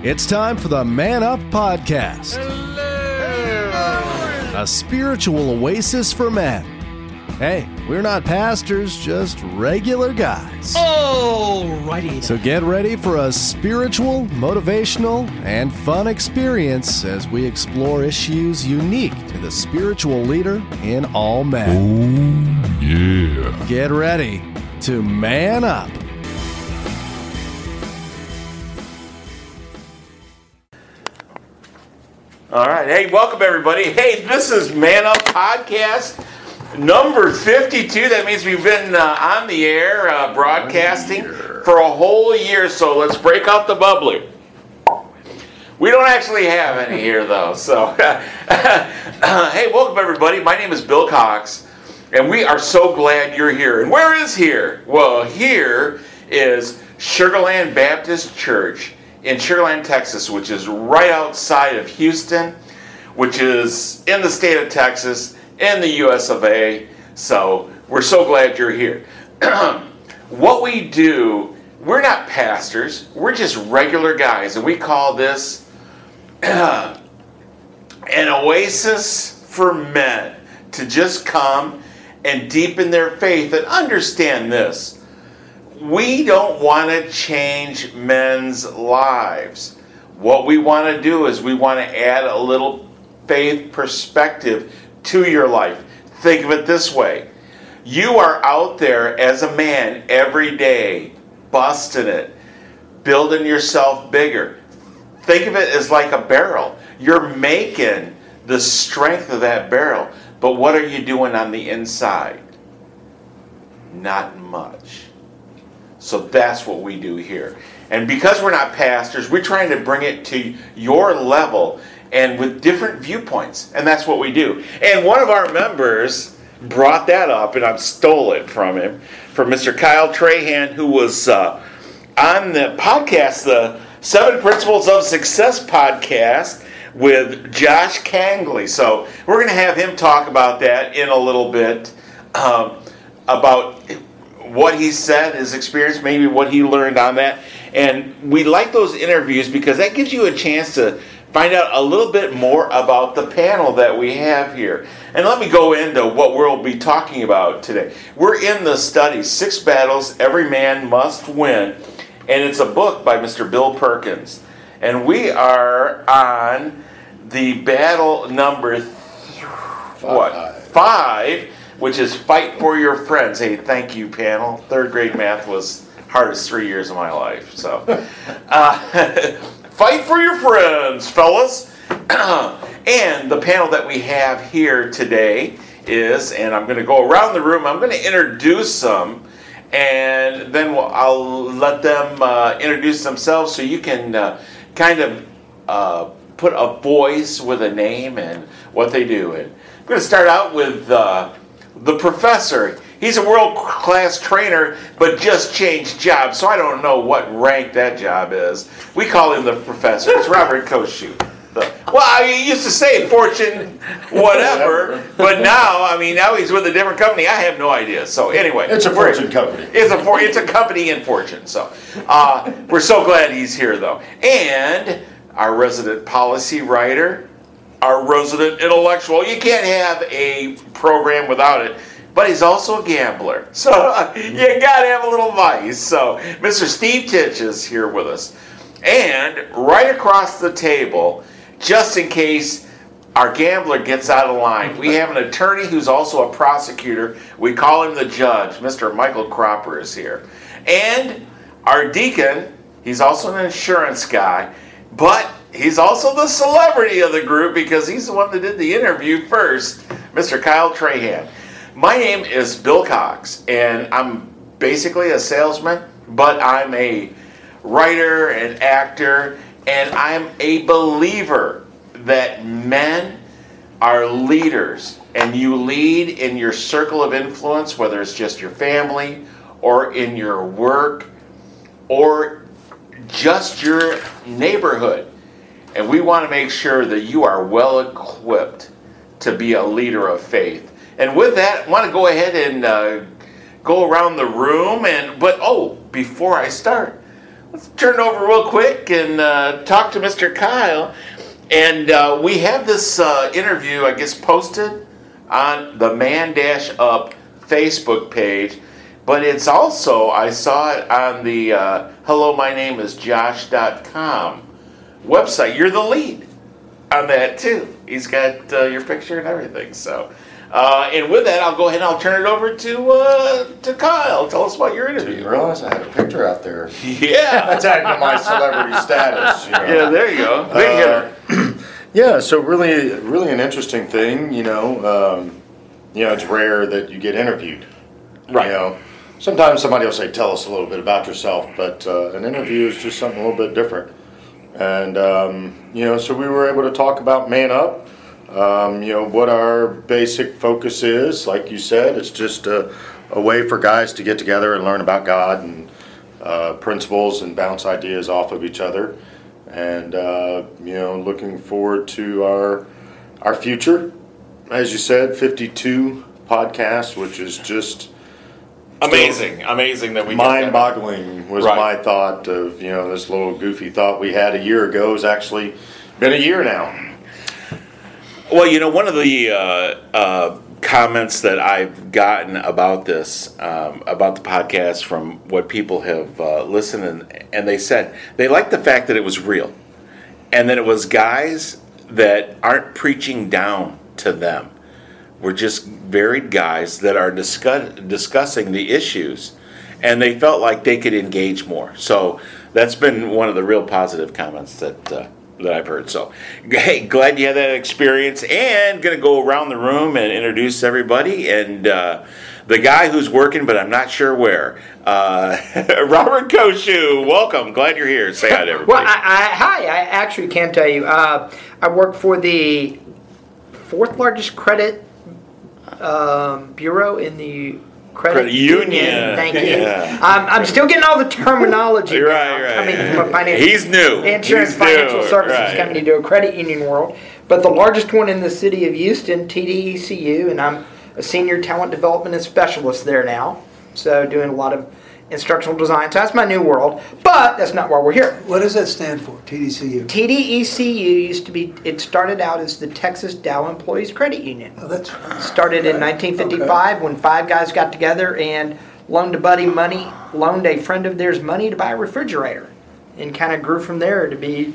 It's time for the Man Up Podcast, a spiritual oasis for men. Hey, we're not pastors, just regular guys. Alrighty. So get ready for a spiritual, motivational, and fun experience as we explore issues unique to the spiritual leader in all men. Oh, yeah. Get ready to man up. All right. Hey, welcome everybody. Hey, this is Man Up Podcast number 52. That means we've been uh, on the air uh, broadcasting for a whole year. So let's break out the bubbly. We don't actually have any here though. So, hey, welcome everybody. My name is Bill Cox, and we are so glad you're here. And where is here? Well, here is Sugarland Baptist Church in Sugarland, Texas, which is right outside of Houston, which is in the state of Texas, in the US of A. So we're so glad you're here. what we do, we're not pastors, we're just regular guys, and we call this an oasis for men to just come and deepen their faith and understand this we don't want to change men's lives. What we want to do is we want to add a little faith perspective to your life. Think of it this way you are out there as a man every day, busting it, building yourself bigger. Think of it as like a barrel. You're making the strength of that barrel, but what are you doing on the inside? Not much. So that's what we do here. And because we're not pastors, we're trying to bring it to your level and with different viewpoints. And that's what we do. And one of our members brought that up, and I stole it from him, from Mr. Kyle Trahan, who was uh, on the podcast, the Seven Principles of Success podcast with Josh Kangley. So we're going to have him talk about that in a little bit. Um, about what he said, his experience, maybe what he learned on that. And we like those interviews because that gives you a chance to find out a little bit more about the panel that we have here. And let me go into what we'll be talking about today. We're in the study, Six Battles Every Man Must Win. And it's a book by Mr. Bill Perkins. And we are on the battle number th- what? Five which is Fight for Your Friends. Hey, thank you, panel. Third grade math was hardest three years of my life. So, uh, fight for your friends, fellas. and the panel that we have here today is, and I'm going to go around the room, I'm going to introduce them. And then we'll, I'll let them uh, introduce themselves so you can uh, kind of uh, put a voice with a name and what they do. And I'm going to start out with uh, the professor. He's a world class trainer, but just changed jobs, so I don't know what rank that job is. We call him the professor. It's Robert Koshu. well, I used to say Fortune, whatever, but now, I mean, now he's with a different company. I have no idea. So anyway, it's a Fortune company. It's a for, it's a company in Fortune. So uh, we're so glad he's here, though, and our resident policy writer, our resident intellectual. You can't have a program without it. But he's also a gambler. So you got to have a little vice. So Mr. Steve Titch is here with us. And right across the table, just in case our gambler gets out of line, we have an attorney who's also a prosecutor. We call him the judge. Mr. Michael Cropper is here. And our deacon, he's also an insurance guy, but he's also the celebrity of the group because he's the one that did the interview first, Mr. Kyle Trahan. My name is Bill Cox, and I'm basically a salesman, but I'm a writer and actor, and I'm a believer that men are leaders, and you lead in your circle of influence, whether it's just your family or in your work or just your neighborhood. And we want to make sure that you are well equipped to be a leader of faith. And with that, I want to go ahead and uh, go around the room. And but oh, before I start, let's turn over real quick and uh, talk to Mr. Kyle. And uh, we have this uh, interview, I guess, posted on the Man Dash Up Facebook page. But it's also, I saw it on the uh, hello, my name is Josh.com website. You're the lead on that too. He's got uh, your picture and everything. So, uh, and with that, I'll go ahead and I'll turn it over to uh, to Kyle. Tell us about your interview. realize I had a picture out there. Yeah. That's adding to my celebrity status. You know. Yeah, there you go. Hitter. Uh, yeah, so really, really an interesting thing. You know, um, you know, it's rare that you get interviewed. Right. You know, sometimes somebody will say, "Tell us a little bit about yourself," but uh, an interview is just something a little bit different. And um, you know, so we were able to talk about Man Up. Um, you know what our basic focus is. Like you said, it's just a, a way for guys to get together and learn about God and uh, principles and bounce ideas off of each other. And uh, you know, looking forward to our our future. As you said, 52 podcasts, which is just Amazing, amazing that we mind-boggling. Was Right. my thought of you know this little goofy thought we had a year ago has actually been a year now. Well, you know, one of the uh, uh, comments that I've gotten about this, um, about the podcast, from what people have uh, listened and, and they said they liked the fact that it was real, and that it was guys that aren't preaching down to them. We're just varied guys that are discuss, discussing the issues, and they felt like they could engage more. So that's been one of the real positive comments that uh, that I've heard. So, hey, glad you had that experience, and gonna go around the room and introduce everybody. And uh, the guy who's working, but I'm not sure where. Uh, Robert Koshu, welcome. Glad you're here. Say hi to everybody. Well, I, I, hi. I actually can tell you. Uh, I work for the fourth largest credit um, bureau in the credit, Credit union. Thank you. Yeah. Um, I'm still getting all the terminology. Right, right. Coming from a financial, He's new. insurance He's financial new, services right. company to a credit union world, but the largest one in the city of Houston, TDECU, and I'm a senior talent development and specialist there now. So doing a lot of instructional design. So that's my new world, but that's not why we're here. What does that stand for? TDCU. TDECU used to be, it started out as the Texas Dow Employees Credit Union. Oh, that's right. Started in 1955 when five guys got together and loaned a buddy money, loaned a friend of theirs money to buy a refrigerator, and kind of grew from there to be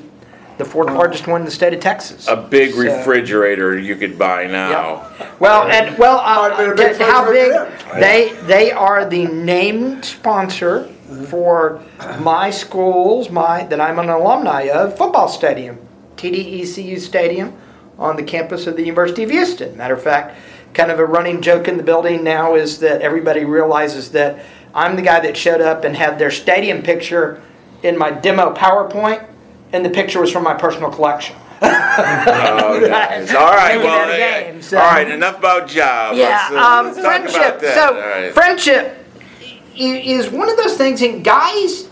the fourth largest one in the state of Texas. a big So- refrigerator you could buy now. Well, and well, Might have been uh, big t- how big? They they are the named sponsor for my schools, my that I'm an alumni of football stadium, TDECU Stadium, on the campus of the University of Houston. Matter of fact, kind of a running joke in the building now is that everybody realizes that I'm the guy that showed up and had their stadium picture in my demo PowerPoint, and the picture was from my personal collection. Oh, nice. All right. Making Well, that game, so- all right. Enough about jobs. Yeah, Let's, uh, um, let's talk about friendship. that. So, All right. friendship is one of those things, and guys,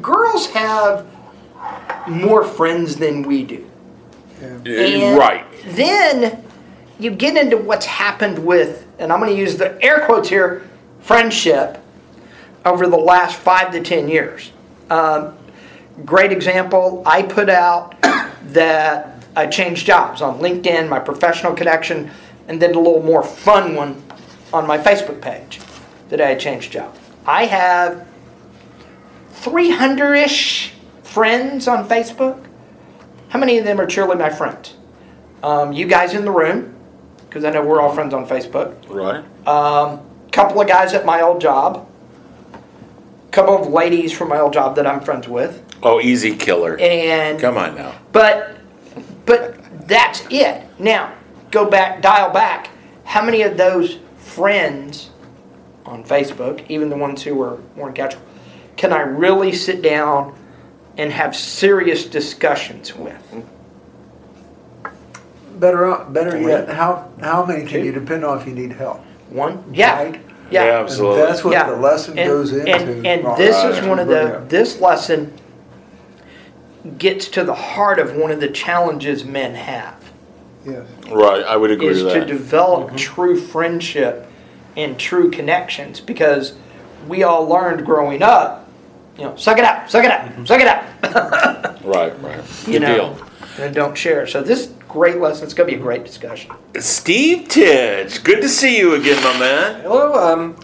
girls have more friends than we do. Yeah, And right. Then you get into what's happened with, and I'm going to use the air quotes here, friendship over the last five to ten years. Um, great example. I put out that I changed jobs on LinkedIn, my professional connection, and then a little more fun one on my Facebook page that I changed job. I have 300 ish friends on Facebook. How many of them are truly my friends? Um, you guys in the room, because I know we're all friends on Facebook. Right. Um, couple of guys at my old job. A couple of ladies from my old job that I'm friends with. Oh, easy killer. And Come on now. but but that's it. Now, go back, dial back. How many of those friends on Facebook, even the ones who were more casual, can I really sit down and have serious discussions with? better. on- Better yet, how how many can you depend on if you need help? One, yeah, Right? yeah. Yeah, And absolutely. that's what Yeah. the lesson and, goes into. And, and Right. this is one of the this lesson gets to the heart of one of the challenges men have Yes. Right. I would agree is with to that. develop true friendship and true connections because we all learned growing up you know, suck it up, suck it up, suck it up. Right, right. you know, deal. and don't share. So this great lesson. It's going to be a great discussion. Steve Titch, good to see you again, my man. Hello. Um,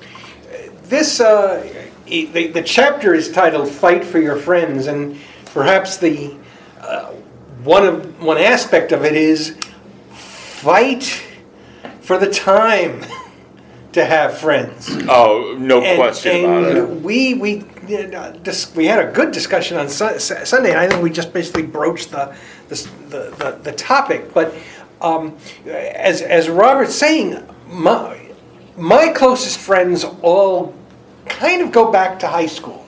this uh, e- the, the chapter is titled "Fight for Your Friends," and perhaps the uh, one of one aspect of it is fight for the time to have friends. Oh, no And- question and about it. We we uh, dis- we had a good discussion on Sun- Su- Sunday, and I think we just basically broached the the the, the, the topic. But um, as as Robert's saying, my my closest friends all kind of go back to high school.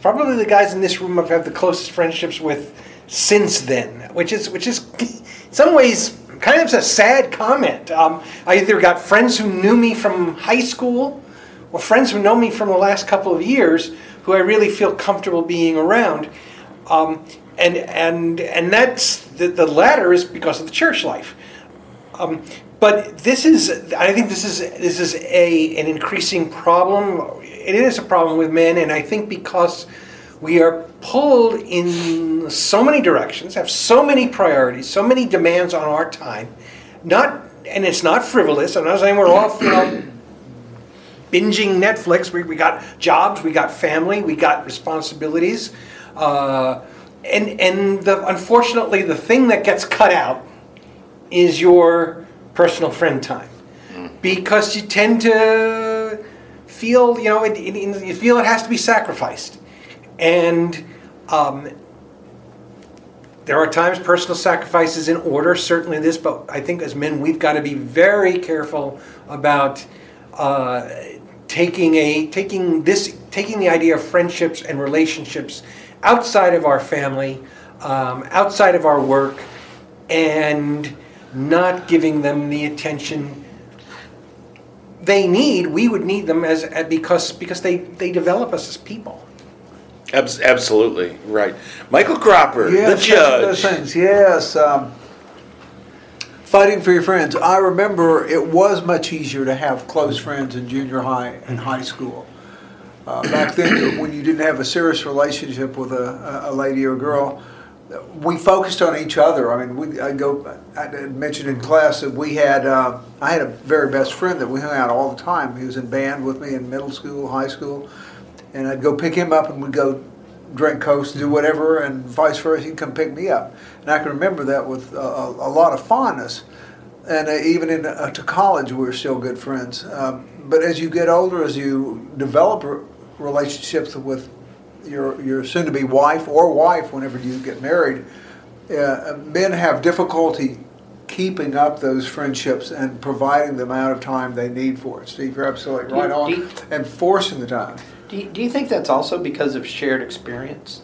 It's probably the guys in this room I've had the closest friendships with since then, which is which is in some ways kind of a sad comment. Um, I either got friends who knew me from high school, or friends who know me from the last couple of years, who I really feel comfortable being around. Um, and and and that's the, the latter is because of the church life. Um, but this is, I think this is this is a an increasing problem. It is a problem with men, and I think because we are pulled in so many directions, have so many priorities, so many demands on our time. Not, and it's not frivolous. I'm not saying we're all, you know, binging Netflix. We, we got jobs, we got family, we got responsibilities, uh, and and the, unfortunately, the thing that gets cut out is your personal friend time because you tend to feel you know it, it, you feel it has to be sacrificed. And um, there are times personal sacrifice is in order certainly this but i think as men we've got to be very careful about uh, taking a taking this taking the idea of friendships and relationships outside of our family um, outside of our work and not giving them the attention they need we would need them as as- because because they they develop us as people Abs- absolutely right. Michael Cropper, Yes, the that's one of those judge. things. Yes, um, fighting for your friends. I remember it was much easier to have close friends in junior high and high school. Uh, back then, when you didn't have a serious relationship with a, a lady or girl, we focused on each other. I mean, we, I go. I mentioned in class that we had. Uh, I had a very best friend that we hung out all the time. He was in band with me in middle school, high school, and I'd go pick him up, and we'd go drink coast, do whatever, and vice versa. He'd come pick me up, and I can remember that with a, a, a lot of fondness. And uh, even in uh, to college, we were still good friends. Um, but as you get older, as you develop relationships with your your soon-to-be wife or wife, whenever you get married, uh, men have difficulty keeping up those friendships and providing the amount of time they need for it. Steve, you're absolutely Do you- right on, you- and forcing the time. Do you, do you think that's also because of shared experience?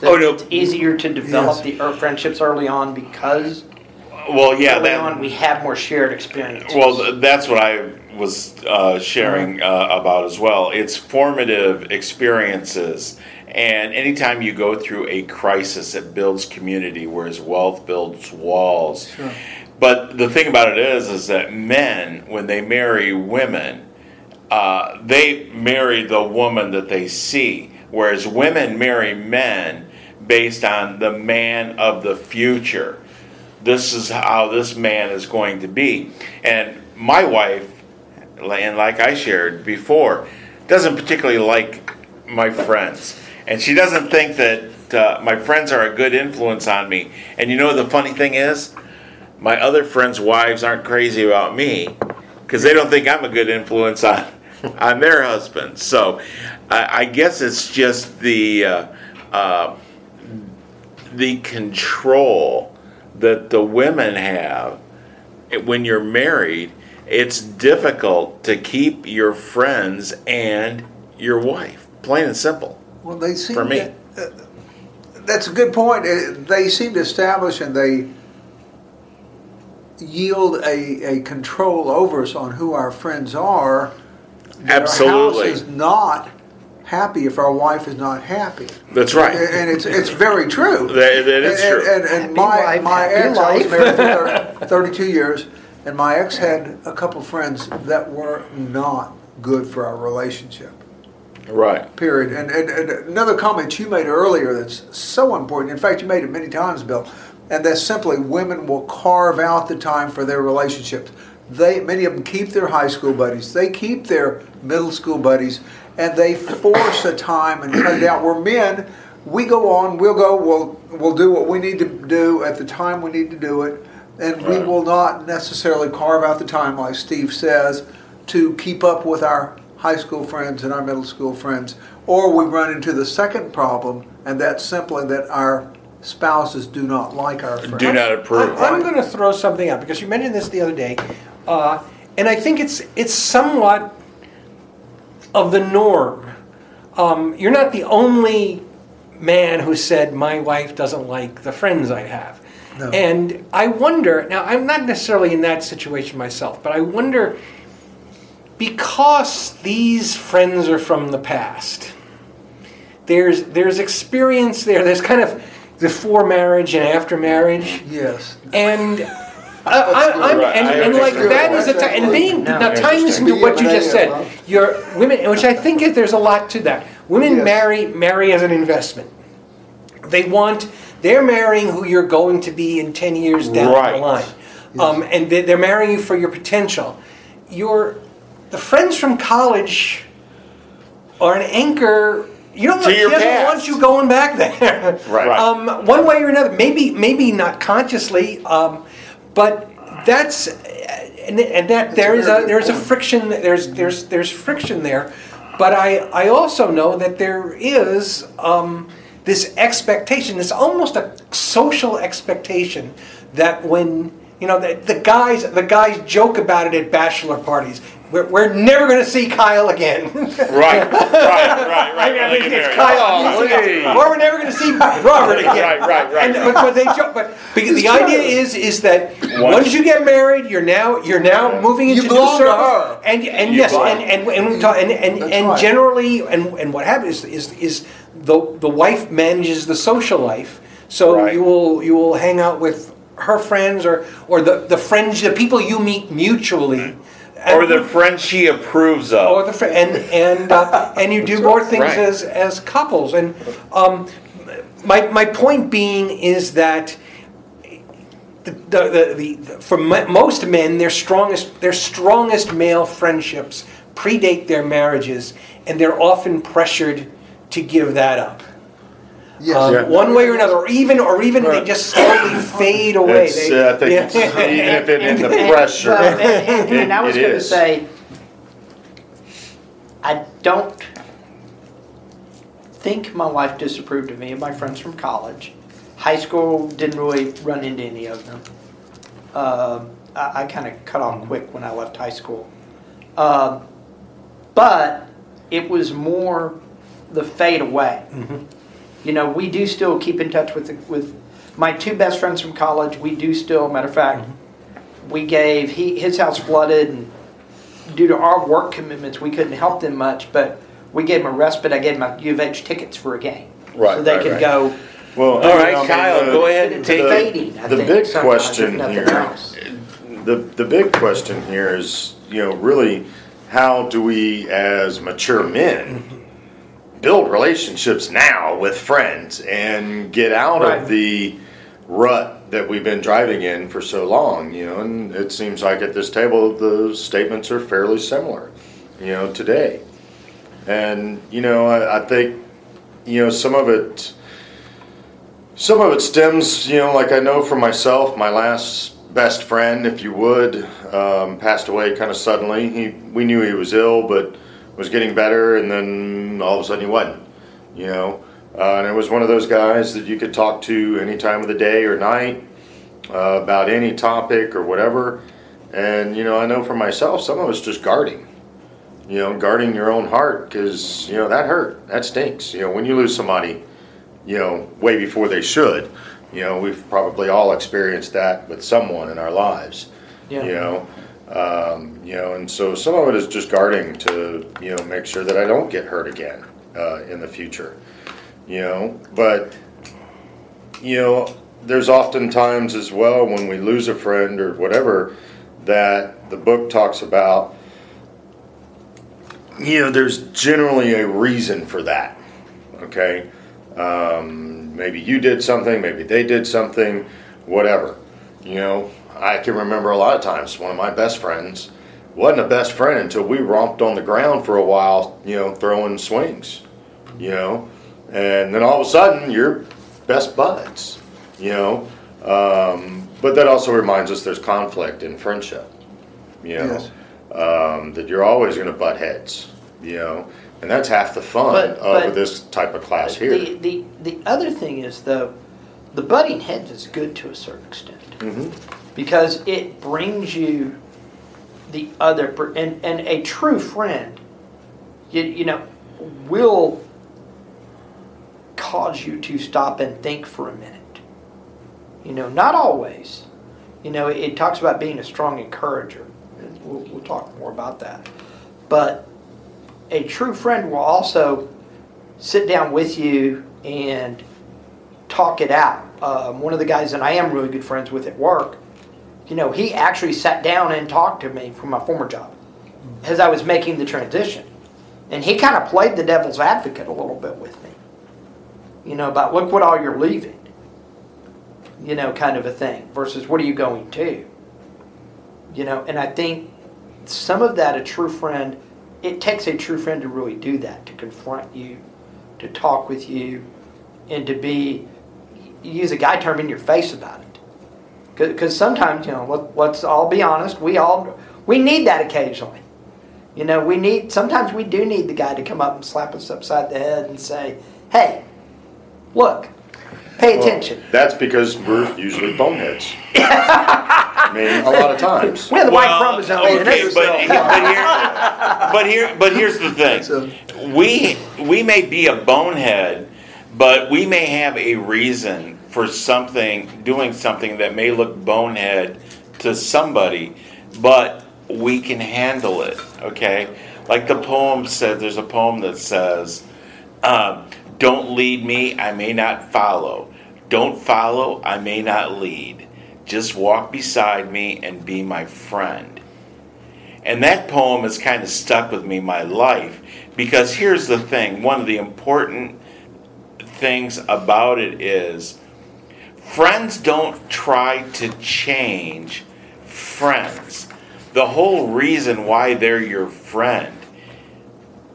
That Oh, no. It's easier to develop Yes. the er, friendships early on because Well, yeah, early that, on we have more shared experience. Well, that's what I was uh, sharing uh, about as well. It's formative experiences. And anytime you go through a crisis, it builds community, whereas wealth builds walls. But the thing about it is, is that men, when they marry women, uh, they marry the woman that they see, whereas women marry men based on the man of the future. This is how this man is going to be. And my wife, and like I shared before, doesn't particularly like my friends. And she doesn't think that uh, my friends are a good influence on me. And you know the funny thing is? My other friends' wives aren't crazy about me because they don't think I'm a good influence on on their husbands. So I, I guess it's just the uh, uh, the control that the women have when you're married. It's difficult to keep your friends and your wife, plain and simple. Well, they seem For me. to- uh, that's a good point. Uh, They seem to establish and they yield a, a control over us on who our friends are. that Absolutely. Our house is not happy if our wife is not happy. That's right. And and it's it's very true. That- that is and, true. And, and, Happy my wife, my happy ex, I was married for 32 years, and my ex had a couple friends that were not good for our relationship. Right. period. And, and, and another comment you made earlier that's so important, in fact, you made it many times, Bill, and that's simply women will carve out the time for their relationships. They, many of them keep their high school buddies, they keep their middle school buddies, and they force a time and cut it out. Where men, we go on, we'll go, we'll, we'll do what we need to do at the time we need to do it, and we will not necessarily carve out the time, like Steve says, to keep up with our high school friends and our middle school friends. Or we run into the second problem, and that's simply that our spouses do not like our friends. Do not approve. I'm, I'm going to throw something out because you mentioned this the other day, uh, and I think it's it's somewhat of the norm. Um, you're not the only man who said my wife doesn't like the friends I have, No. and I wonder. Now, I'm not necessarily in that situation myself, but I wonder because these friends are from the past there's there's experience there. There's kind of before marriage and after marriage, Yes. and uh, I, I'm, Right. and, and like that is a ti- and being No, now tying this into what you just said. Your women, which I think is, there's a lot to that. Women Yes. marry marry as an investment. They want they're marrying who you're going to be in ten years down Right. the line, um, and they, they're marrying you for your potential. Your the friends from college are an anchor. You don't. To want- your doesn't past. want you going back there. Right. Um, one way or another, maybe maybe not consciously, um, but that's and, and that there is a there's a friction. There's there's there's friction there, but I I also know that there is. Um, this expectation, it's almost a social expectation that when you know the, the guys the guys joke about it at bachelor parties. We're, we're never going to see Kyle again. Right, right, right, right. I mean, it's. Kyle. Oh, hey. or we're never going to see Robert again. Right, right, right. And, but, but they joke, but because the idea is is that Once- once you get married, you're now you're now moving into belong new to her. And and You yes, belong. and and and, we talk, and, and, and right. generally, and and what happens is is the the wife manages the social life, so Right. you will you will hang out with her friends or or the the friends the people you meet mutually. Mm-hmm. Or the friend she approves of. or the fr- and and uh, and you do more things Right. as as couples. And um, my my point being is that the the, the, the for m- most men, their strongest their strongest male friendships predate their marriages, and they're often pressured to give that up. Yes. Um, Yeah. One way or another, or even, or even they just slowly fade away. It's, They- uh, I think it's, even if it in the pressure, well, and, and- and I was going to say, I don't think my wife disapproved of me and my friends from college. High school didn't really run into any of them. Um I, I kind of cut off quick when I left high school. Um but it was more the fade away. You know, we do still keep in touch with the, with my two best friends from college. We do still, matter of fact, we gave he his house flooded and due to our work commitments we couldn't help them much but we gave him a respite i gave him a u of h tickets for a game Right, so they right, could right. go Well, All right, I mean, Kyle, the- go ahead and take it. fading i the think big question here- else. The, the big question here is, you know, really, how do we as mature men build relationships now with friends and get out Right. of the rut that we've been driving in for so long, you know, and it seems like at this table the statements are fairly similar, you know, today. And, you know, I, I think, you know, some of it some of it stems, you know, like I know for myself, my last best friend, if you would, um, passed away kind of suddenly. He, we knew he was ill, but was getting better, and then all of a sudden he wasn't. You know, uh, and it was one of those guys that you could talk to any time of the day or night uh, about any topic or whatever. And you know, I know for myself, some of it's just guarding. You know, guarding your own heart because you know that hurt, that stinks. You know, when you lose somebody you know, way before they should. You know, we've probably all experienced that with someone in our lives. Yeah. You know, um, you know, and so some of it is just guarding to you know make sure that I don't get hurt again uh, in the future. You know, but you know, there's often times as well when we lose a friend or whatever that the book talks about you know, there's generally a reason for that. Okay, um, maybe you did something, maybe they did something, whatever. You know, I can remember a lot of times one of my best friends wasn't a best friend until we romped on the ground for a while, you know, throwing swings, you know, and then all of a sudden you're best buds, you know. Um, but that also reminds us there's conflict in friendship, you know, Yes. um, that you're always going to butt heads, you know, and that's half the fun But- of but- this type of class here. The, the, the other thing is though, the butting heads is good to a certain extent hmm because it brings you the other and and a true friend, you, you know, will cause you to stop and think for a minute. You know, not always. You know, it, it talks about being a strong encourager. We'll, we'll talk more about that. But a true friend will also sit down with you and talk it out. Um, one of the guys that I am really good friends with at work, you know, he actually sat down and talked to me from my former job as I was making the transition. And he kind of played the devil's advocate a little bit with me. You know, about look what all you're leaving. You know, kind of a thing versus what are you going to? You know, and I think some of that a true friend, it takes a true friend to really do that, to confront you, to talk with you, and to be, use a guy term in your face about it. Because sometimes, you know, let, let's all be honest, we all, we need that occasionally. You know, we need, sometimes we do need the guy to come up and slap us upside the head and say, hey, look, pay Well, attention. that's because we're usually boneheads. I mean, a lot of times. We have the Y Well, chromosome in okay, it, but, but here, but here, but here's the thing. We we may be a bonehead, but we may have a reason for something, doing something that may look bonehead to somebody, but we can handle it. Okay, like the poem said. There's a poem that says, um, "Don't lead me, I may not follow. Don't follow, I may not lead. Just walk beside me and be my friend." And that poem has kind of stuck with me my life because here's the thing one of the important things about it is friends don't try to change friends. The whole reason why they're your friend,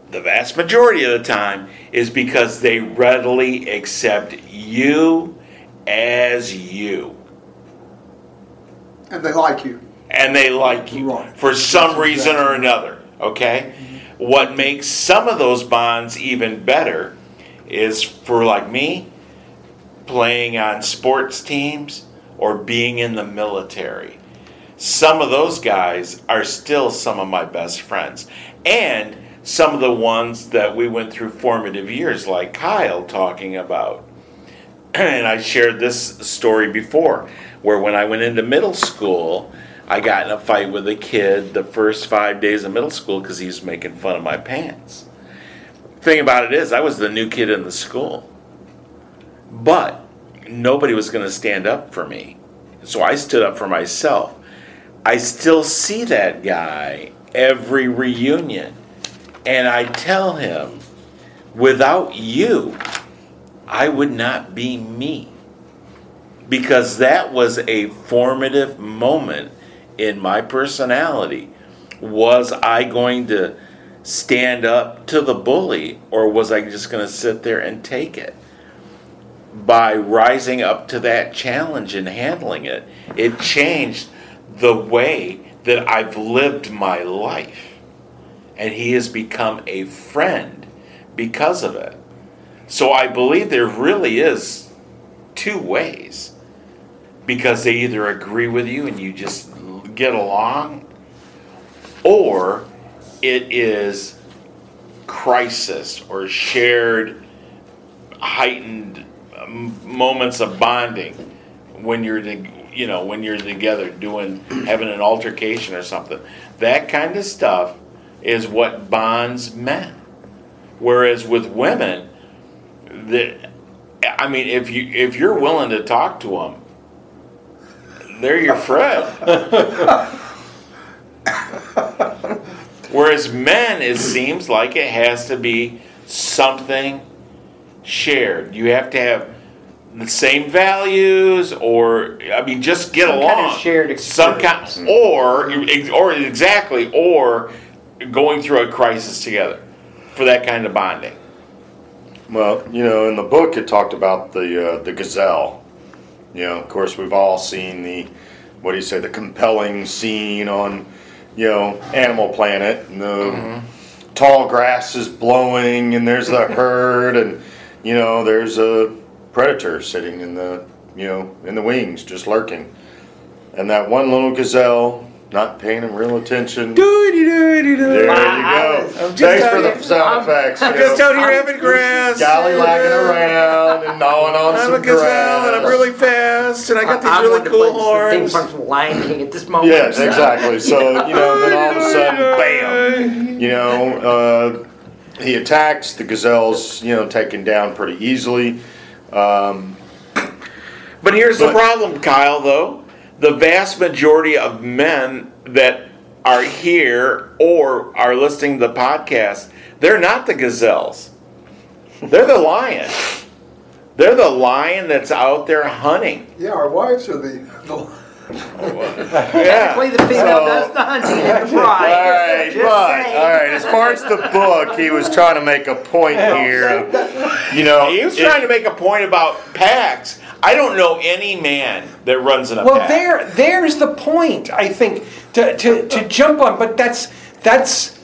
the vast majority of the time, is because they readily accept you as you And they like you. and they like you Right. for some That's reason or another. Okay? Mm-hmm. What makes some of those bonds even better is for like me playing on sports teams or being in the military. Some of those guys are still some of my best friends. And some of the ones that we went through formative years, like Kyle talking about and I shared this story before, where when I went into middle school, I got in a fight with a kid the first five days of middle school because he was making fun of my pants. Thing about it is, I was the new kid in the school, but nobody was going to stand up for me, so I stood up for myself. I still see that guy every reunion, and I tell him, without you, I would not be me. Because that was a formative moment in my personality. Was I going to stand up to the bully or was I just going to sit there and take it? By rising up to that challenge and handling it, it changed the way that I've lived my life. And he has become a friend because of it. So I believe there really is two ways. Because they either agree with you and you just get along, or it is crisis or shared heightened moments of bonding when you're you know when you're together doing having an altercation or something. That kind of stuff is what bonds men. Whereas with women the I mean if you if you're willing to talk to them they're your friend. Whereas men, it seems like it has to be something shared. You have to have the same values, or I mean, just get Some along. kind of shared Some kind, or or exactly, or going through a crisis together for that kind of bonding. Well, you know, in the book it talked about the uh, the gazelle. You know, of course, we've all seen the what do you say, the compelling scene on you know Animal Planet, and the tall grass is blowing, and there's the herd, and you know, there's a predator sitting in the you know in the wings, just lurking, and that one little gazelle. Not paying him real attention. There you go. I was- I'm Thanks just for the telling you, sound I'm- effects. you I'm just know. out here having grass. Gollywagging around and gnawing on I'm some a gazelle grass. and I'm really fast and I got these I really wanted to cool play the theme horns. song from Lion King at this moment. Yes, exactly. So you know, then all of a sudden, bam! You know, uh, he attacks. The gazelle's you know taken down pretty easily. Um, But here's the problem, Kyle, though. The vast majority of men that are here or are listening to the podcast, they're not the gazelles. They're the lion. They're the lion that's out there hunting. Yeah, our wives are the, the Yeah. Play the female So- does the hunting and the bride. right, Just but saying. all right. As far as the book, he was trying to make a point here. You know, He was it- trying to make a point about packs. I don't know any man that runs in a Well, pack. there, there's the point. I think to, to, to jump on, but that's that's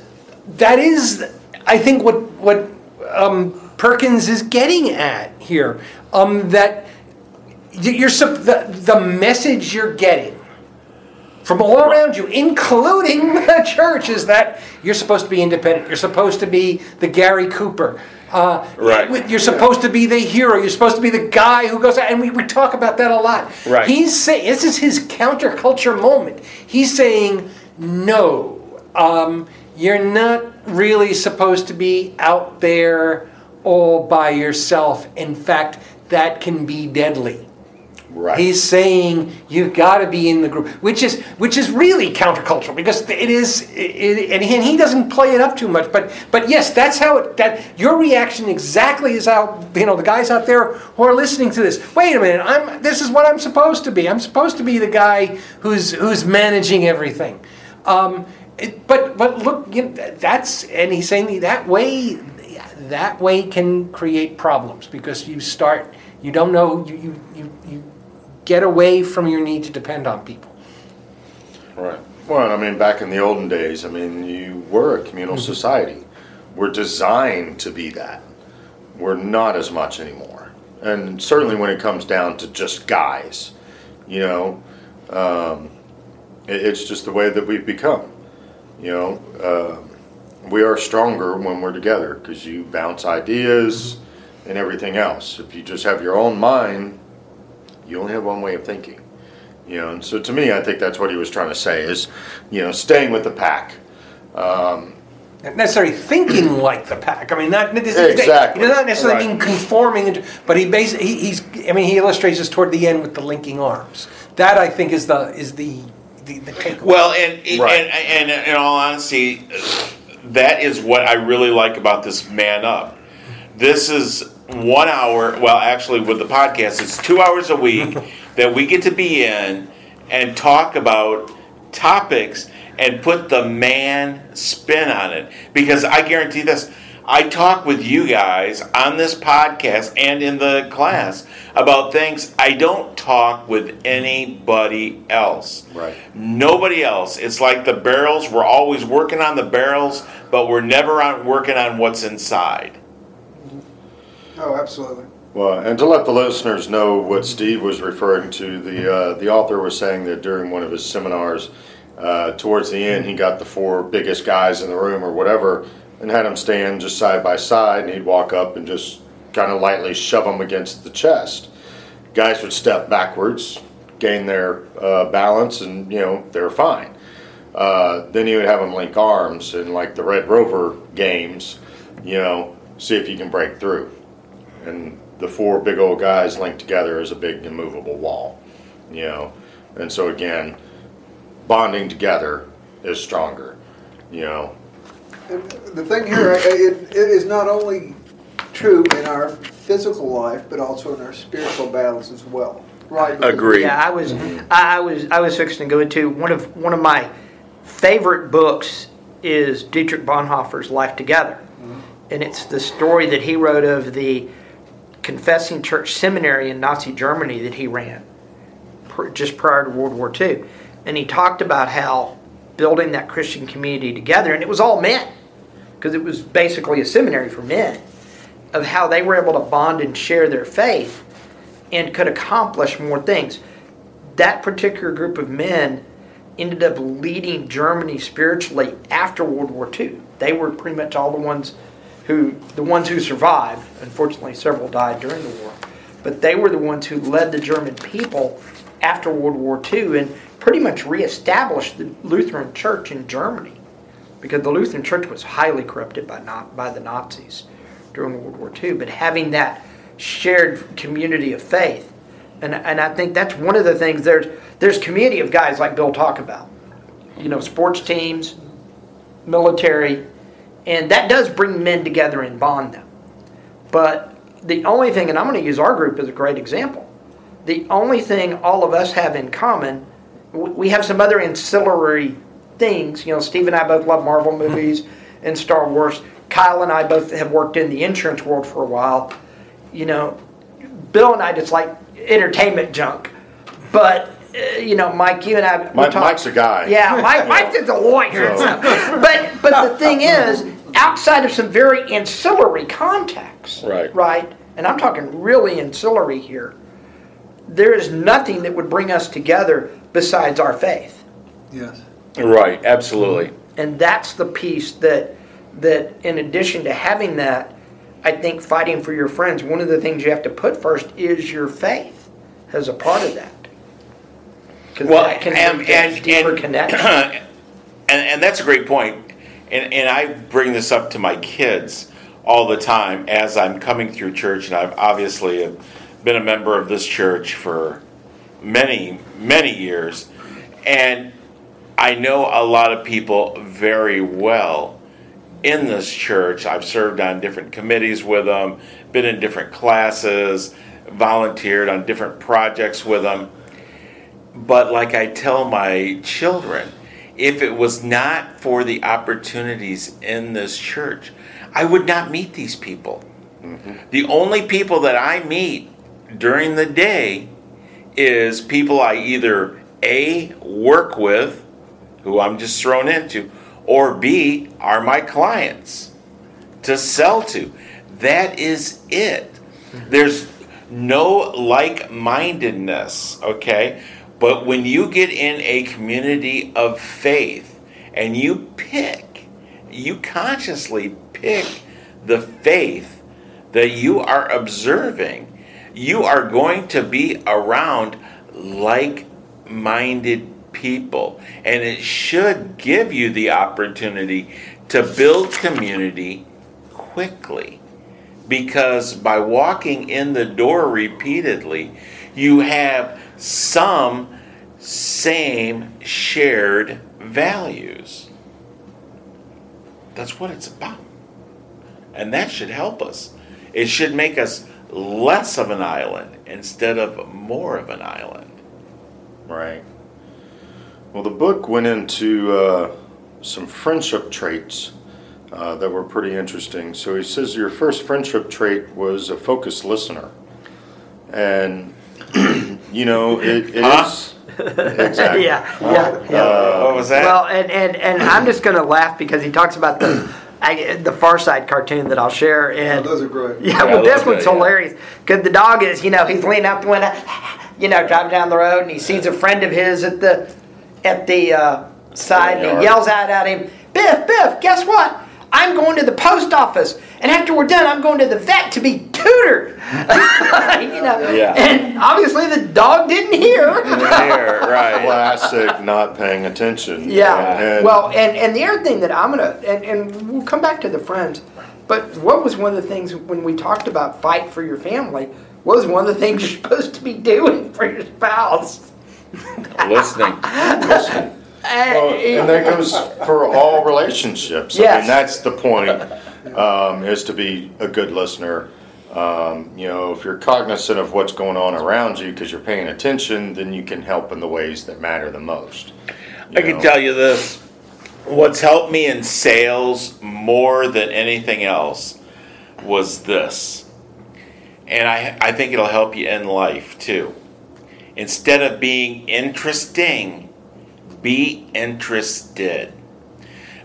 that is, I think what what um, Perkins is getting at here. Um, that y- you're the the message you're getting from all around you, including the church, is that you're supposed to be independent. You're supposed to be the Gary Cooper. Uh, Right. You're supposed to be the hero. You're supposed to be the guy who goes out, and we, we talk about that a lot. Right. He's saying this is his counterculture moment. He's saying no. Um, you're not really supposed to be out there all by yourself. In fact, that can be deadly. Right. He's saying you've got to be in the group, which is which is really countercultural because it is, it, and, he, and he doesn't play it up too much. But but yes, that's how it. That your reaction exactly is how you know the guys out there who are listening to this. Wait a minute, I'm. This is what I'm supposed to be. I'm supposed to be the guy who's who's managing everything. Um, it, but but look, you know, that's and he's saying that way that way can create problems because you start you don't know you you you, you get away from your need to depend on people. Right. Well, I mean, back in the olden days, I mean, you were a communal society. We're designed to be that. We're not as much anymore. And certainly when it comes down to just guys, you know, um, it, it's just the way that we've become. You know, uh, we are stronger when we're together because you bounce ideas and everything else. If you just have your own mind, you only have one way of thinking. You know, and so to me, I think that's what he was trying to say is, you know, staying with the pack. Um, Not necessarily thinking like the pack. I mean, not this, Exactly. He does not necessarily Right. mean conforming, into, but he bas- he, he's. I mean, he illustrates this toward the end with the linking arms. That I think is the is the the, the takeaway. Well, and, Right. and and in all honesty, that is what I really like about this man up. This is one hour. Well, actually, with the podcast, it's two hours a week that we get to be in and talk about topics and put the man spin on it. Because I guarantee this. I talk with you guys on this podcast and in the class about things I don't talk with anybody else. Right. Nobody else. It's like the barrels. We're always working on the barrels, but we're never on working on what's inside. Oh, absolutely. well, and to let the listeners know what Steve was referring to, the uh, the author was saying that during one of his seminars, uh, towards the end, he got the four biggest guys in the room or whatever, and had them stand just side by side, and he'd walk up and just kind of lightly shove them against the chest. Guys would step backwards, gain their uh, balance, and you know they're fine. Uh, then he would have them link arms in like the Red Rover games, you know, see if you can break through. And the four big old guys linked together as a big immovable wall, you know. And so again, bonding together is stronger, you know. And the thing here, it, it is not only true in our physical life, but also in our spiritual battles as well. Right? Agree. Yeah, I was, I, I was, I was fixing to go into one of one of my favorite books is Dietrich Bonhoeffer's Life Together, mm-hmm. and it's the story that he wrote of the confessing church seminary in Nazi Germany that he ran just prior to World War II, and he talked about how building that Christian community together, and it was all men, because it was basically a seminary for men, of how they were able to bond and share their faith and could accomplish more things. That particular group of men ended up leading Germany spiritually after World War II. They were pretty much all the ones who, the ones who survived. Unfortunately, several died during the war, but they were the ones who led the German people after World War II and pretty much reestablished the Lutheran Church in Germany, because the Lutheran Church was highly corrupted by not by the Nazis during World War II. But having that shared community of faith and, and I think that's one of the things there's there's community of guys like Bill talk about. You know, sports teams, military, and that does bring men together and bond them. But the only thing, and I'm going to use our group as a great example, the only thing all of us have in common, we have some other ancillary things. You know, Steve and I both love Marvel movies and Star Wars. Kyle and I both have worked in the insurance world for a while. You know, Bill and I just like entertainment junk. But, uh, you know, Mike, you and I. Mike, talk, Mike's a guy. Yeah, Mike, Mike is a lawyer stuff. But, but the thing is, outside of some very ancillary contexts, Right. right? And I'm talking really ancillary here. There is nothing that would bring us together besides our faith. Yes. Right, absolutely. And that's the piece that that in addition to having that, I think fighting for your friends, one of the things you have to put first is your faith as a part of that. Well, that can and, and, deeper and, connection. and, and that's a great point. And, and I bring this up to my kids all the time as I'm coming through church, and I've obviously been a member of this church for many, many years. And I know a lot of people very well in this church. I've served on different committees with them, been in different classes, volunteered on different projects with them. But like I tell my children, if it was not for the opportunities in this church, I would not meet these people. Mm-hmm. The only people that I meet during the day is people I either A, work with, who I'm just thrown into, or B, are my clients to sell to. That is it. Mm-hmm. There's no like mindedness, okay? But when you get in a community of faith and you pick, you consciously pick the faith that you are observing, you are going to be around like minded people. And it should give you the opportunity to build community quickly. Because by walking in the door repeatedly, you have some same shared values. That's what it's about. And that should help us. It should make us less of an island instead of more of an island. Right. Well, the book went into uh, some friendship traits uh, that were pretty interesting. So he says your first friendship trait was a focused listener, and you know it, it Huh? is- exactly. Yeah, yeah, yeah. Uh, what was that? Well, and, and, and I'm just going to laugh because he talks about the I, the Far Side cartoon that I'll share. Oh, And those are great. yeah, Yeah, well, this one's that, hilarious because the dog is, you know, he's leaning out the window, you know, driving down the road, and he sees a friend of his at the at the uh, side, and he yells out at him, "Biff, Biff, guess what? I'm going to the post office, and after we're done, I'm going to the vet to be tutored." you know, Yeah. and obviously the dog didn't hear. There, right. Classic not paying attention. Yeah. And- well, and, and the other thing that I'm gonna and, and we'll come back to the friends, but what was one of the things when we talked about fight for your family? What was one of the things you're supposed to be doing for your spouse? Listening. listen. Well, and that goes for all relationships. I Yes. mean, that's the point, um, is to be a good listener. Um, you know, if you're cognizant of what's going on around you because you're paying attention, then you can help in the ways that matter the most. I can tell you this. What's helped me in sales more than anything else was this. And I, I think it'll help you in life too. Instead of being interesting, be interested.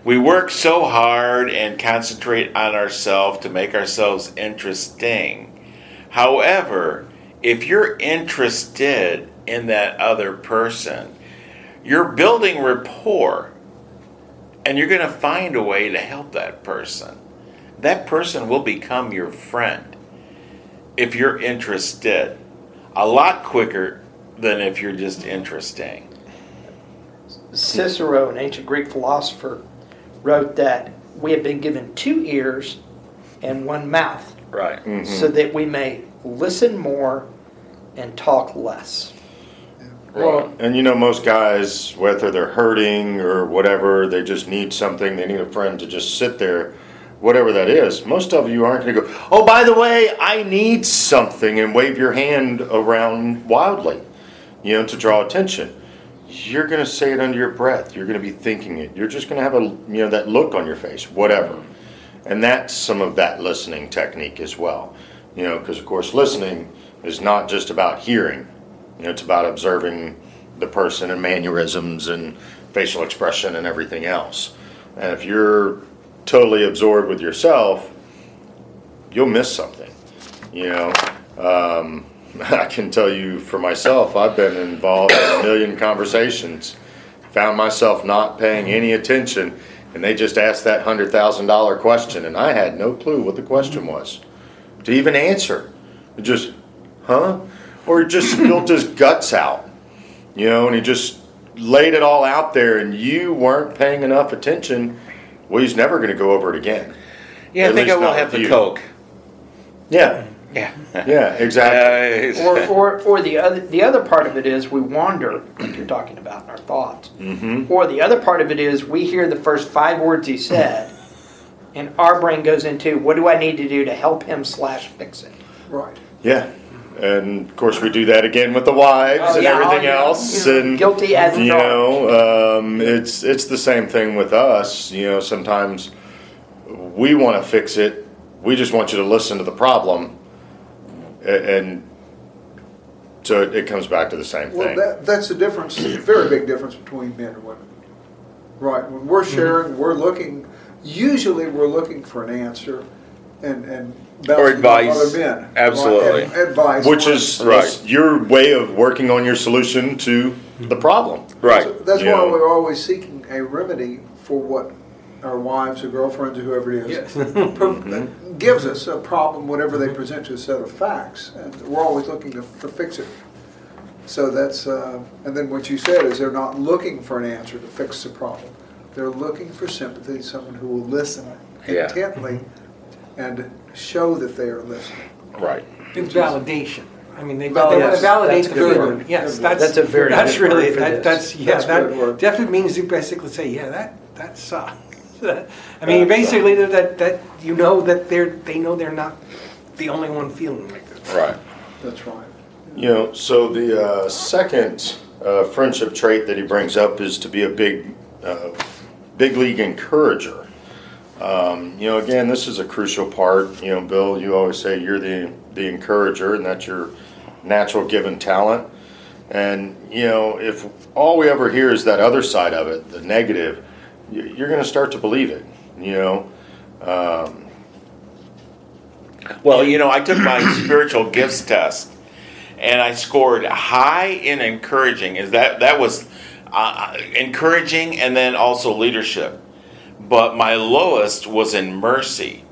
We work so hard and concentrate on ourselves to make ourselves interesting. However, if you're interested in that other person, you're building rapport and you're going to find a way to help that person. That person will become your friend if you're interested a lot quicker than if you're just interesting. Cicero, an ancient Greek philosopher, wrote that we have been given two ears and one mouth Right. Mm-hmm. so that we may listen more and talk less. Well, and you know, most guys, whether they're hurting or whatever, they just need something. They need a friend to just sit there, whatever that is. Most of you aren't going to go, oh, by the way, I need something, and wave your hand around wildly, you know, to draw attention. You're going to say it under your breath. You're going to be thinking it. You're just going to have a, you know, that look on your face, whatever. And that's some of that listening technique as well. You know, because of course, listening is not just about hearing. You know, it's about observing the person and mannerisms and facial expression and everything else. And if you're totally absorbed with yourself, you'll miss something. You know, um, I can tell you for myself, I've been involved in a million conversations, found myself not paying any attention, and they just asked that hundred thousand dollar question, and I had no clue what the question was to even answer. It just, huh? Or he just spilled his guts out, you know, and he just laid it all out there, and you weren't paying enough attention. Well, he's never going to go over it again. Yeah, I think I will have the you. Coke. Yeah, Yeah. yeah, exactly. Or, or, or the other the other part of it is we wander, like you're talking about, in our thoughts. Mm-hmm. Or the other part of it is we hear the first five words he said, and our brain goes into what do I need to do to help him slash fix it. Right. Yeah, and of course we do that again with the wives Oh, and yeah, everything oh, yeah. else, You're and guilty as you charged. know, um, it's it's the same thing with us. You know, sometimes we want to fix it. We just want you to listen to the problem, a- and so it, it comes back to the same Well, thing. that, that's the difference, a very big difference between men and women. Right, when we're mm-hmm. sharing, we're looking, usually we're looking for an answer and, and. bouncing off advice. Other men. Right, Absolutely. and Advice. Which is Right. your way of working on your solution to the problem. Right. So That's You why know. we're always seeking a remedy for what our wives or girlfriends or whoever it is. pro- Gives us a problem, whatever they present to a set of facts, and we're always looking to, to fix it. So that's, uh, and then what you said is they're not looking for an answer to fix the problem. They're looking for sympathy, someone who will listen Yeah. intently and show that they are listening. Right. It's validation. I mean, they, they Validate. want to validate the good feeling. word. Yes, that's, That's a very that's good word really, for that, this. that's, yeah, That's a good that word. definitely means you basically say, yeah, that, that sucks. I mean, basically, that, that, you know that they're, they know they're not the only one feeling like this. Right. That's right. You know, so the uh, second uh, friendship trait that he brings up is to be a big, uh, big league encourager. Um, you know, again, this is a crucial part. You know, Bill, you always say you're the the encourager, and that's your natural given talent. And you know, if all we ever hear is that other side of it, the negative, you- you're going to start to believe it. You know, um, Well, you know, I took my spiritual gifts test, and I scored high in encouraging. Is that that was uh, encouraging, and then also leadership. But my lowest was in mercy.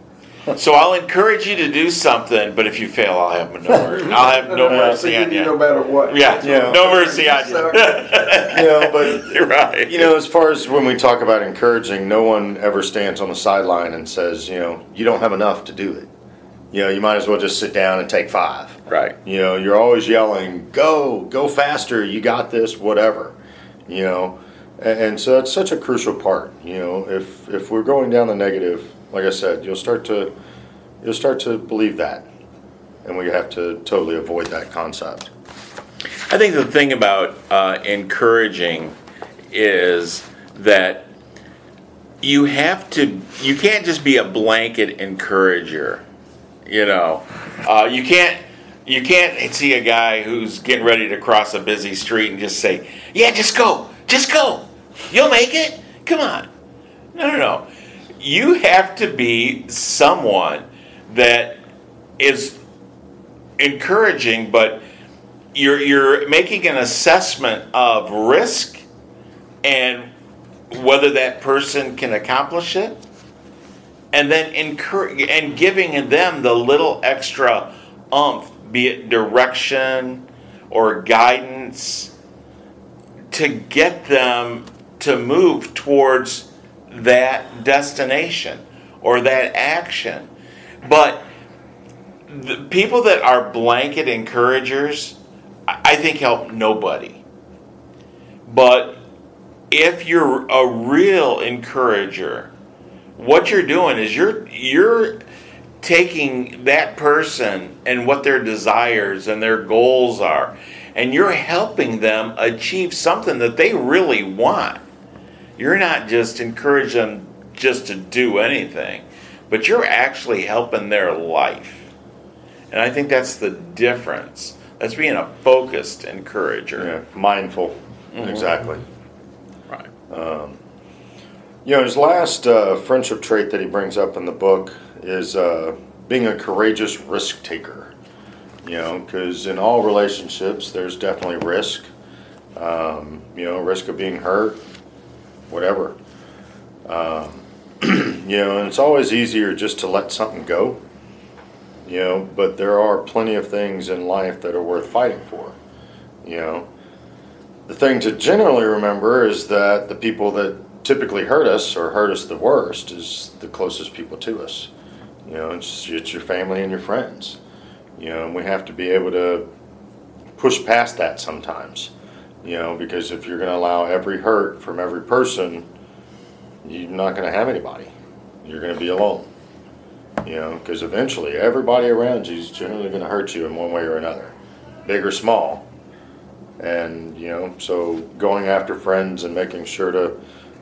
So I'll encourage you to do something, but if you fail, I'll have no mercy. I'll have no mercy on you No matter what. Yeah, Yeah. no mercy on you. you know, but You're right. You know, as far as when we talk about encouraging, no one ever stands on the sideline and says, you know, you don't have enough to do it. You know, you might as well just sit down and take five. right. You know, you're always yelling, go, go faster, you got this, whatever. You know, And, and so that's such a crucial part. You know, if if we're going down the negative, like I said, you'll start to you'll start to believe that, and we have to totally avoid that concept. I think the thing about uh, encouraging is that you have to, you can't just be a blanket encourager. You know, uh, you can't, you can't see a guy who's getting ready to cross a busy street and just say, "Yeah, just go, just go, you'll make it." Come on, no, no, no. You have to be someone that is encouraging, but you're you're making an assessment of risk and whether that person can accomplish it and then encourage and giving them the little extra umph be it direction or guidance to get them to move towards that destination or that action but the people that are blanket encouragers I think help nobody. But if you're a real encourager, what you're doing is you're you're taking that person and what their desires and their goals are and you're helping them achieve something that they really want. You're not just encouraging them just to do anything, but you're actually helping their life. And I think that's the difference. That's being a focused encourager. Yeah, mindful, exactly. Right. You know, his last uh, friendship trait that he brings up in the book is uh, being a courageous risk taker. You know, because in all relationships, there's definitely risk. Um, you know, risk of being hurt, whatever. Um, you know, and it's always easier just to let something go. You know, but there are plenty of things in life that are worth fighting for. You know, the thing to generally remember is that the people that typically hurt us or hurt us the worst is the closest people to us. You know, it's, it's your family and your friends. You know, and we have to be able to push past that sometimes. You know, because if you're going to allow every hurt from every person, you're not going to have anybody. You're going to be alone. You know, because eventually everybody around you is generally going to hurt you in one way or another, big or small. And you know, so going after friends and making sure to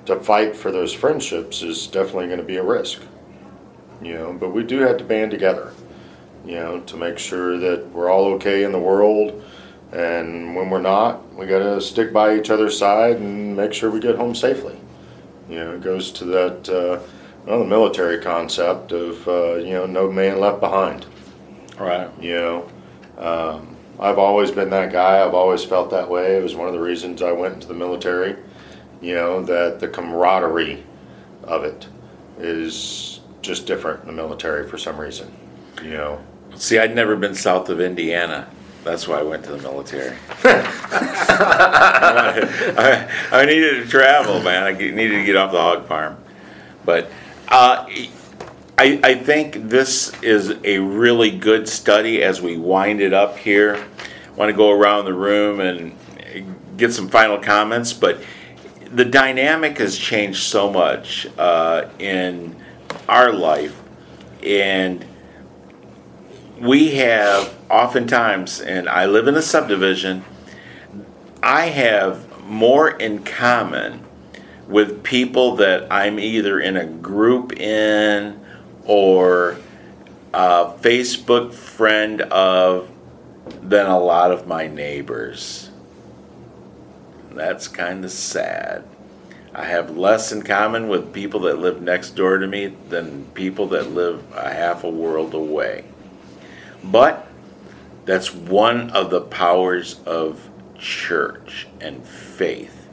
to fight for those friendships is definitely going to be a risk. You know, but we do have to band together. You know, to make sure that we're all okay in the world, and when we're not, we got to stick by each other's side and make sure we get home safely. You know, it goes to that uh, well, the military concept of uh, you know no man left behind. Right. You know, um, I've always been that guy. I've always felt that way. It was one of the reasons I went into the military. You know that the camaraderie of it is just different in the military for some reason. You know, See, I'd never been south of Indiana. That's why I went to the military. I, I needed to travel, man. I needed to get off the hog farm. But uh, I, I think this is a really good study as we wind it up here. I want to go around the room and get some final comments, but the dynamic has changed so much uh, in our life. And we have oftentimes, and I live in a subdivision, I have more in common with people that I'm either in a group in or a Facebook friend of than a lot of my neighbors. That's kind of sad. I have less in common with people that live next door to me than people that live a half a world away. But that's one of the powers of church and faith.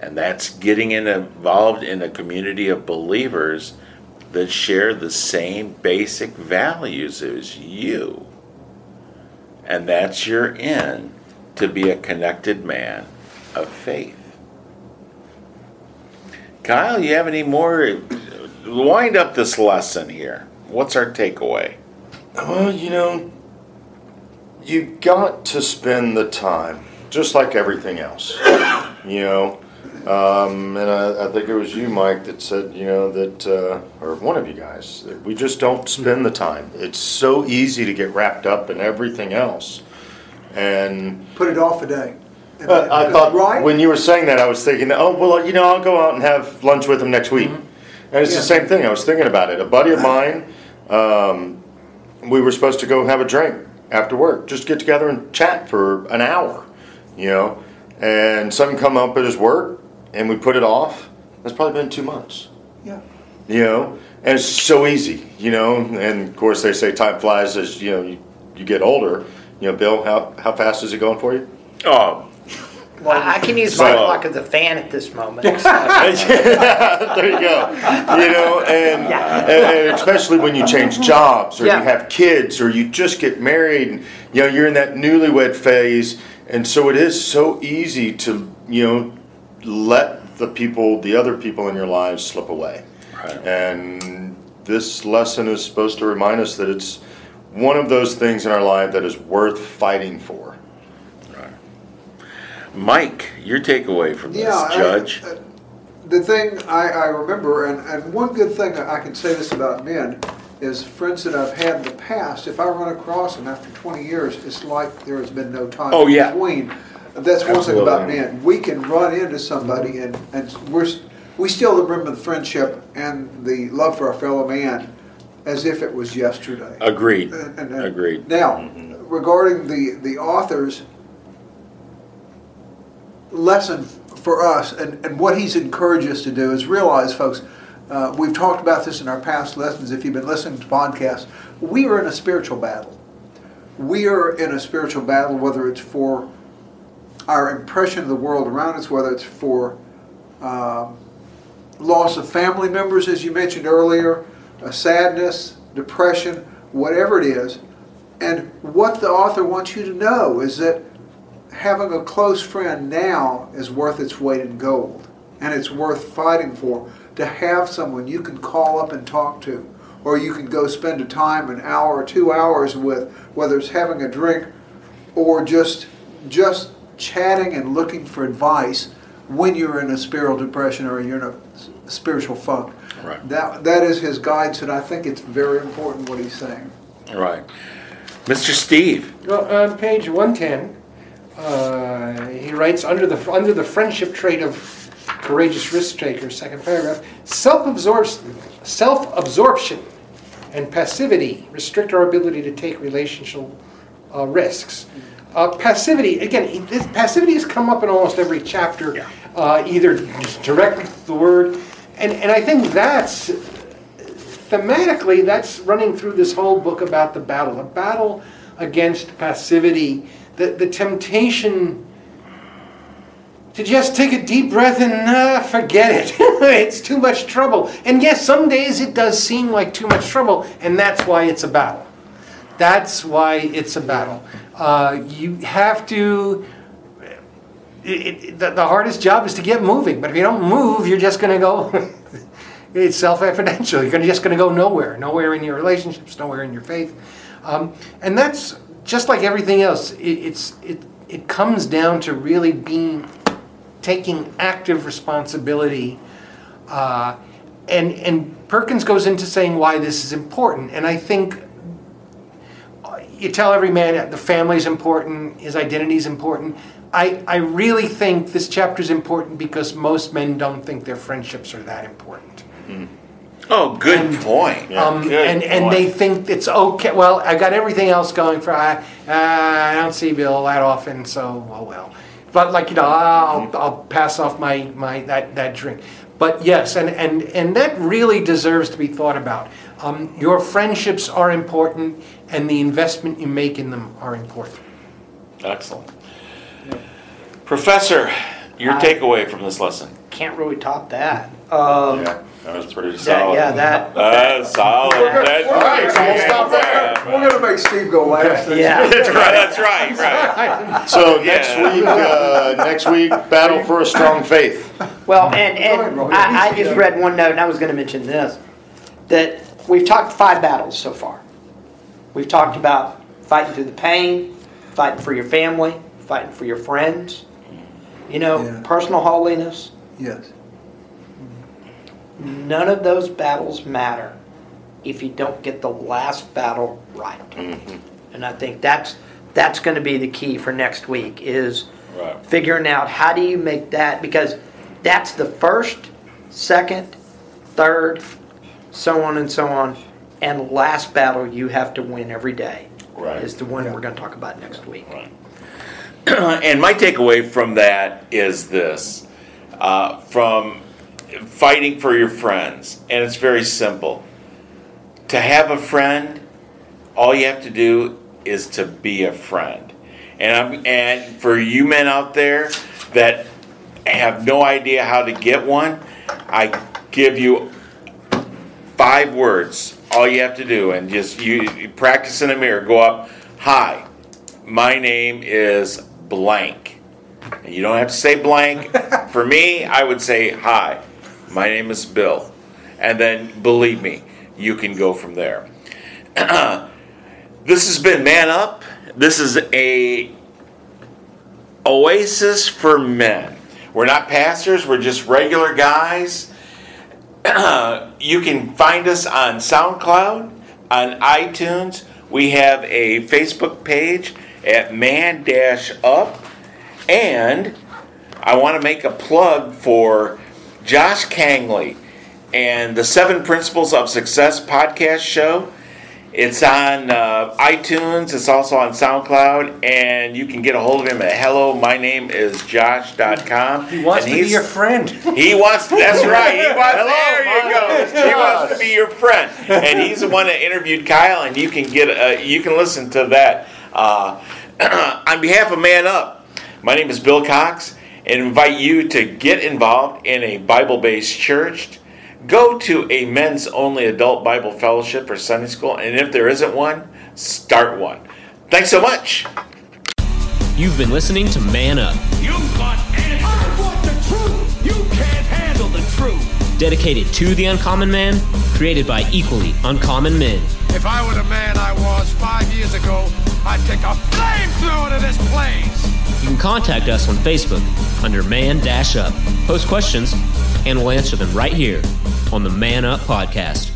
And that's getting in- involved in a community of believers that share the same basic values as you. And that's your in to be a connected man of faith. Kyle, you have any more? Wind up this lesson here. What's our takeaway? Well, you know, you got to spend the time, just like everything else. You know, Um, and I, I think it was you, Mike, that said, you know, that, uh, or one of you guys, that we just don't spend the time. It's so easy to get wrapped up in everything else. And Put it off a day. And uh, I thought, Right? when you were saying that, I was thinking, oh, well, you know, I'll go out and have lunch with him next week. And it's Yeah. the same thing. I was thinking about it. A buddy of mine, um, we were supposed to go have a drink after work, just get together and chat for an hour, you know. And something come up at his work, and we put it off. That's probably been two months, Yeah. you know. And it's so easy, you know. And of course, they say time flies as you know you, you get older. You know, Bill, how how fast is it going for you? Oh, I I can use my So- clock as a fan at this moment. there you go. You know, and, Yeah. and, and especially when you change mm-hmm. jobs or Yeah. you have kids or you just get married, and, you know, you're in that newlywed phase, and so it is so easy to you know let the people, the other people in your lives, slip away. Right. And this lesson is supposed to remind us that it's one of those things in our life that is worth fighting for. Mike, your takeaway from this, Yeah, I- Judge? uh, the thing I, I remember, and, and one good thing I can say this about men, is friends that I've had in the past, if I run across them after 20 years, it's like there has been no time Oh, yeah. between. That's one thing about men. We can run into somebody and, and we're, we still remember the friendship and the love for our fellow man as if it was yesterday. Agreed. And- and- and- Agreed. Now, regarding the, the author's lesson for us and, and what he's encouraged us to do is realize, folks, uh, we've talked about this in our past lessons. If you've been listening to podcasts, we are in a spiritual battle. We are in a spiritual battle, whether it's for our impression of the world around us, whether it's for um, loss of family members, as you mentioned earlier, uh, sadness, depression, whatever it is. And what the author wants you to know is that having a close friend now is worth its weight in gold. And it's worth fighting for. To have someone you can call up and talk to, or you can go spend a time, an hour or two hours with, whether it's having a drink or just just chatting and looking for advice when you're in a spiritual depression or you're in a spiritual funk. Right. That that is his guidance, and I think it's very important what he's saying. Right. Mr. Steve. Well, on page 110, uh, he writes, under the, under the friendship trait of courageous risk taker, second paragraph, self-absorption, self-absorption and passivity restrict our ability to take relational uh, risks. Uh, passivity, again, this, passivity has come up in almost every chapter, uh, either directly the word, and, and I think that's thematically, that's running through this whole book about the battle, a battle against passivity, the, the temptation to just take a deep breath and uh, forget it. it's too much trouble. And yes, some days it does seem like too much trouble, and that's why it's a battle. That's why it's a battle. Uh, you have to. It, it, the, the hardest job is to get moving, but if you don't move, you're just going to go. it's self-evidential. You're gonna, just going to go nowhere, nowhere in your relationships, nowhere in your faith, um, and that's just like everything else. It, it's it it comes down to really being taking active responsibility. Uh, and and Perkins goes into saying why this is important, and I think uh, you tell every man the family is important, his identity is important. I, I really think this chapter is important because most men don't think their friendships are that important. Oh, good point. Um, Good and, and they think it's okay. Well, I got everything else going for. I, uh, I don't see Bill that often, so oh well. But like you know, I'll, I'll pass off my, my that, that drink. But yes, and, and, and that really deserves to be thought about. Um, your friendships are important, and the investment you make in them are important. Excellent. Professor, your I- takeaway from this lesson? Can't really top that. Um, Yeah, that was pretty that- solid. yeah, that. That's solid. That's All right, so we'll stop there. We're going to make Steve go last. Yeah. That's right, that's right. So next Yeah. week, uh, next week, battle for a strong faith. Well, and, Go ahead, and Robbie. I, I just read one note, and I was going to mention this, that we've talked five battles so far. We've talked about fighting through the pain, fighting for your family, fighting for your friends, you know, Yeah. personal holiness, Yes. None of those battles matter if you don't get the last battle right. And I think that's that's going to be the key for next week is Right. figuring out how do you make that because that's the first, second, third, so on and so on, and last battle you have to win every day. Right. Is the one we're going to talk about next week. and my takeaway from that is this uh, from fighting for your friends, and it's very simple. To have a friend, all you have to do is to be a friend. And, I'm, and for you men out there that have no idea how to get one, I give you five words. All you have to do, and just you, you practice in a mirror. Go up, hi, my name is blank. And you don't have to say blank. For me, I would say hi, my name is Bill, and then believe me, you can go from there. this has been Man Up. This is a oasis for men. We're not pastors, we're just regular guys. you can find us on SoundCloud, on iTunes. We have a Facebook page at Man Dash Up. And I want to make a plug for Josh Kangley and the Seven Principles of Success podcast show. It's on uh, iTunes. It's also on SoundCloud, and you can get a hold of him at hello. My name is Josh.com. He wants and to be your friend. he wants. That's right. He wants. Hello, there you go. He wants to be your friend, and he's the one that interviewed Kyle, and you can get. Uh, you can listen to that. Uh, on behalf of Man Up, my name is Bill Cox, and invite you to get involved in a Bible-based church. Go to a men's only adult Bible fellowship or Sunday school, and if there isn't one, start one. Thanks so much. You've been listening to Man Up, You want answers. I want the truth. You can't handle the truth. dedicated to the uncommon man, created by equally uncommon men. If I were the man I was five years ago, I'd take a flamethrower to this place. You can contact us on Facebook under Man Dash Up. Post questions, and we'll answer them right here on the Man Up Podcast.